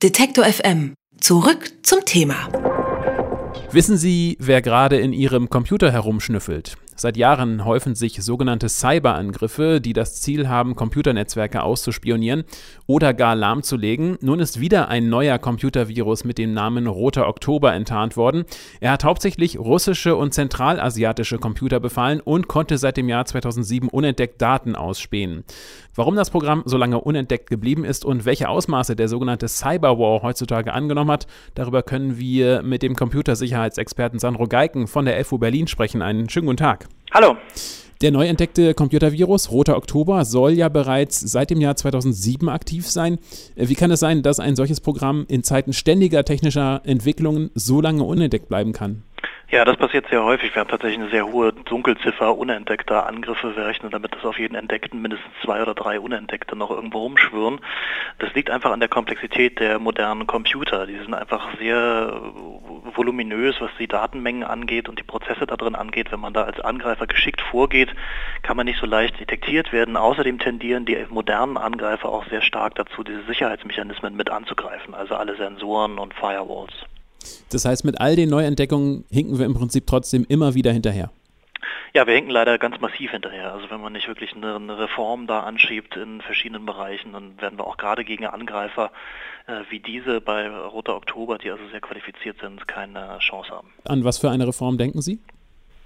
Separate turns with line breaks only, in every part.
Detektor FM. Zurück zum Thema.
Wissen Sie, wer gerade in Ihrem Computer herumschnüffelt? Seit Jahren häufen sich sogenannte Cyberangriffe, die das Ziel haben, Computernetzwerke auszuspionieren oder gar lahmzulegen. Nun ist wieder ein neuer Computervirus mit dem Namen Roter Oktober enttarnt worden. Er hat hauptsächlich russische und zentralasiatische Computer befallen und konnte seit dem Jahr 2007 unentdeckt Daten ausspähen. Warum das Programm so lange unentdeckt geblieben ist und welche Ausmaße der sogenannte Cyberwar heutzutage angenommen hat, darüber können wir mit dem Computersicherheitsexperten Sandro Geiken von der FU Berlin sprechen. Einen schönen guten Tag.
Hallo.
Der neu entdeckte Computervirus Roter Oktober soll ja bereits seit dem Jahr 2007 aktiv sein. Wie kann es sein, dass ein solches Programm in Zeiten ständiger technischer Entwicklungen so lange unentdeckt bleiben kann?
Ja, das passiert sehr häufig. Wir haben tatsächlich eine sehr hohe Dunkelziffer unentdeckter Angriffe. Wir rechnen damit, dass auf jeden Entdeckten mindestens zwei oder drei Unentdeckte noch irgendwo rumschwirren. Das liegt einfach an der Komplexität der modernen Computer. Die sind einfach sehr voluminös, was die Datenmengen angeht und die Prozesse da drin angeht. Wenn man da als Angreifer geschickt vorgeht, kann man nicht so leicht detektiert werden. Außerdem tendieren die modernen Angreifer auch sehr stark dazu, diese Sicherheitsmechanismen mit anzugreifen, also alle Sensoren und Firewalls.
Das heißt, mit all den Neuentdeckungen hinken wir im Prinzip trotzdem immer wieder hinterher.
Ja, wir hinken leider ganz massiv hinterher. Also wenn man nicht wirklich eine, eine, Reform da anschiebt in verschiedenen Bereichen, dann werden wir auch gerade gegen Angreifer äh, wie diese bei Roter Oktober, die also sehr qualifiziert sind, keine Chance haben.
An was für eine Reform denken Sie?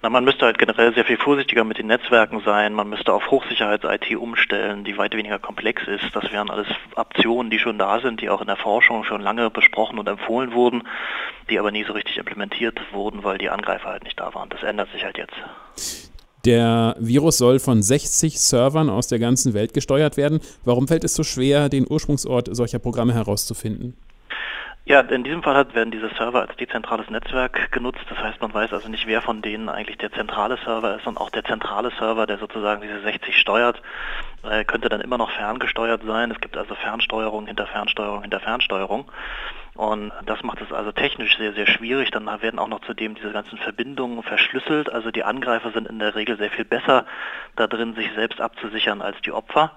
Na, man müsste halt generell sehr viel vorsichtiger mit den Netzwerken sein. Man müsste auf Hochsicherheits-IT umstellen, die weit weniger komplex ist. Das wären alles Optionen, die schon da sind, die auch in der Forschung schon lange besprochen und empfohlen wurden, die aber nie so richtig implementiert wurden, weil die Angreifer halt nicht da waren. Das ändert sich halt jetzt.
Der Virus soll von 60 Servern aus der ganzen Welt gesteuert werden. Warum fällt es so schwer, den Ursprungsort solcher Programme herauszufinden?
Ja, in diesem Fall werden diese Server als dezentrales Netzwerk genutzt. Das heißt, man weiß also nicht, wer von denen eigentlich der zentrale Server ist und auch der zentrale Server, der sozusagen diese 60 steuert, äh, könnte dann immer noch ferngesteuert sein. Es gibt also Fernsteuerung hinter Fernsteuerung hinter Fernsteuerung. Und das macht es also technisch sehr, sehr schwierig. Dann werden auch noch zudem diese ganzen Verbindungen verschlüsselt. Also die Angreifer sind in der Regel sehr viel besser da drin, sich selbst abzusichern als die Opfer.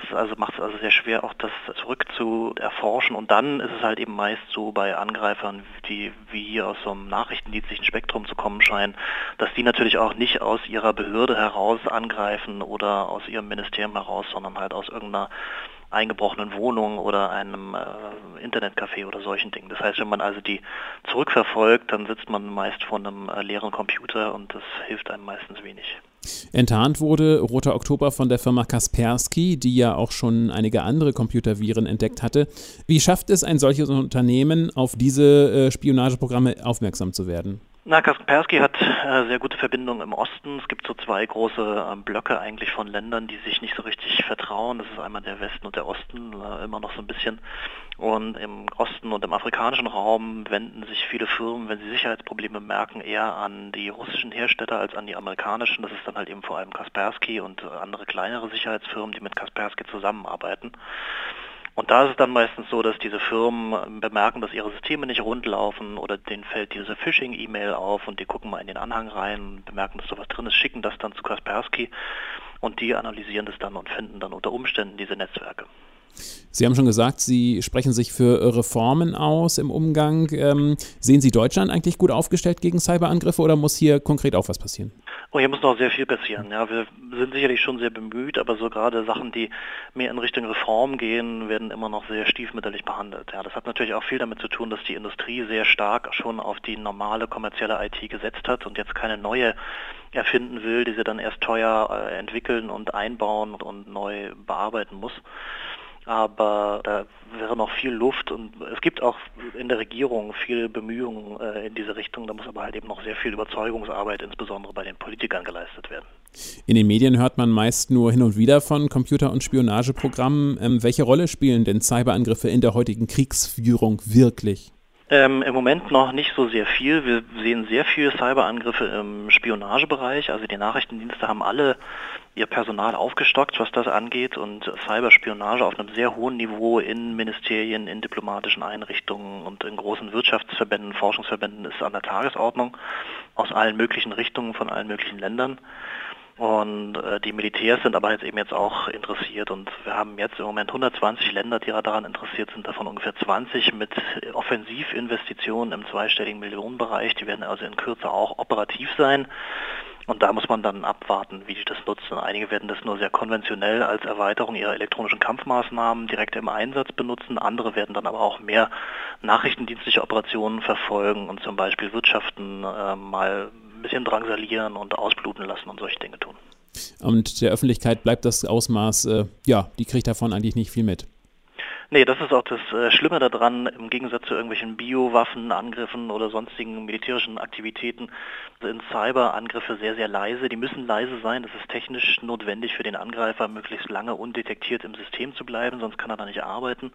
Das also macht es also sehr schwer, auch das zurück zu erforschen. Und dann ist es halt eben meist so bei Angreifern, die wie hier aus so einem nachrichtendienstlichen Spektrum zu kommen scheinen, dass die natürlich auch nicht aus ihrer Behörde heraus angreifen oder aus ihrem Ministerium heraus, sondern halt aus irgendeiner eingebrochenen Wohnung oder einem äh, Internetcafé oder solchen Dingen. Das heißt, wenn man also die zurückverfolgt, dann sitzt man meist vor einem äh, leeren Computer und das hilft einem meistens wenig.
Enttarnt wurde Roter Oktober von der Firma Kaspersky, die ja auch schon einige andere Computerviren entdeckt hatte. Wie schafft es ein solches Unternehmen, auf diese äh, Spionageprogramme aufmerksam zu werden?
Na, Kaspersky hat äh, sehr gute Verbindungen im Osten. Es gibt so zwei große äh, Blöcke eigentlich von Ländern, die sich nicht so richtig vertrauen. Das ist einmal der Westen und der Osten, äh, immer noch so ein bisschen. Und im Osten und im afrikanischen Raum wenden sich viele Firmen, wenn sie Sicherheitsprobleme merken, eher an die russischen Hersteller als an die amerikanischen. Das ist dann halt eben vor allem Kaspersky und äh, andere kleinere Sicherheitsfirmen, die mit Kaspersky zusammenarbeiten. Und da ist es dann meistens so, dass diese Firmen ähm, bemerken, dass ihre Systeme nicht rund laufen oder denen fällt diese Phishing-E-Mail auf und die gucken mal in den Anhang rein, bemerken, dass sowas drin ist, schicken das dann zu Kaspersky und die analysieren das dann und finden dann unter Umständen diese Netzwerke.
Sie haben schon gesagt, Sie sprechen sich für Reformen aus im Umgang. Ähm, sehen Sie Deutschland eigentlich gut aufgestellt gegen Cyberangriffe oder muss hier konkret auch was passieren?
Oh, hier muss noch sehr viel passieren. Ja, wir sind sicherlich schon sehr bemüht, aber so gerade Sachen, die mehr in Richtung Reform gehen, werden immer noch sehr stiefmütterlich behandelt. Ja, das hat natürlich auch viel damit zu tun, dass die Industrie sehr stark schon auf die normale kommerzielle IT gesetzt hat und jetzt keine neue erfinden will, die sie dann erst teuer äh, entwickeln und einbauen und neu bearbeiten muss aber da wäre noch viel Luft und es gibt auch in der Regierung viele Bemühungen äh, in diese Richtung. Da muss aber halt eben noch sehr viel Überzeugungsarbeit, insbesondere bei den Politikern, geleistet werden.
In den Medien hört man meist nur hin und wieder von Computer- und Spionageprogrammen. Ähm, welche Rolle spielen denn Cyberangriffe in der heutigen Kriegsführung wirklich?
Ähm, Im Moment noch nicht so sehr viel. Wir sehen sehr viele Cyberangriffe im Spionagebereich. Also die Nachrichtendienste haben alle ihr Personal aufgestockt, was das angeht und Cyberspionage auf einem sehr hohen Niveau in Ministerien, in diplomatischen Einrichtungen und in großen Wirtschaftsverbänden, Forschungsverbänden ist an der Tagesordnung aus allen möglichen Richtungen von allen möglichen Ländern. Und äh, die Militärs sind aber jetzt eben jetzt auch interessiert und wir haben jetzt im Moment 120 Länder, die daran interessiert sind, davon ungefähr 20 mit Offensivinvestitionen im zweistelligen Millionenbereich. Die werden also in Kürze auch operativ sein. Und da muss man dann abwarten, wie die das nutzen. Einige werden das nur sehr konventionell als Erweiterung ihrer elektronischen Kampfmaßnahmen direkt im Einsatz benutzen. Andere werden dann aber auch mehr nachrichtendienstliche Operationen verfolgen und zum Beispiel Wirtschaften äh, mal ein bisschen drangsalieren und ausbluten lassen und solche Dinge tun.
Und der Öffentlichkeit bleibt das Ausmaß, äh, ja, die kriegt davon eigentlich nicht viel mit.
Nee, das ist auch das äh, Schlimme daran, im Gegensatz zu irgendwelchen Biowaffen, Angriffen oder sonstigen militärischen Aktivitäten sind Cyberangriffe sehr, sehr leise. Die müssen leise sein. Das ist technisch notwendig für den Angreifer, möglichst lange undetektiert im System zu bleiben, sonst kann er da nicht arbeiten.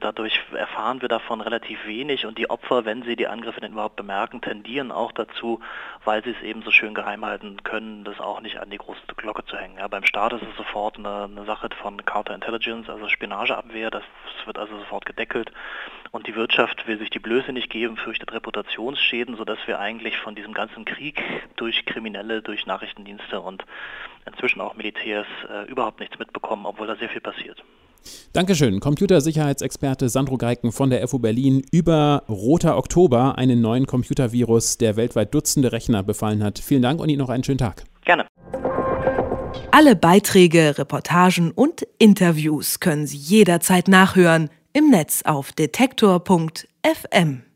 Dadurch erfahren wir davon relativ wenig und die Opfer, wenn sie die Angriffe denn überhaupt bemerken, tendieren auch dazu, weil sie es eben so schön geheim halten können, das auch nicht an die große Glocke zu hängen. Ja, beim Staat ist es sofort eine, eine Sache von Counterintelligence, also Spionageabwehr, das wird also sofort gedeckelt und die Wirtschaft will sich die Blöße nicht geben, fürchtet Reputationsschäden, sodass wir eigentlich von diesem ganzen Krieg durch Kriminelle, durch Nachrichtendienste und inzwischen auch Militärs äh, überhaupt nichts mitbekommen, obwohl da sehr viel passiert.
Dankeschön. Computersicherheitsexperte Sandro Geiken von der FU Berlin über Roter Oktober, einen neuen Computervirus, der weltweit Dutzende Rechner befallen hat. Vielen Dank und Ihnen noch einen schönen Tag.
Gerne.
Alle Beiträge, Reportagen und Interviews können Sie jederzeit nachhören im Netz auf detektor.fm.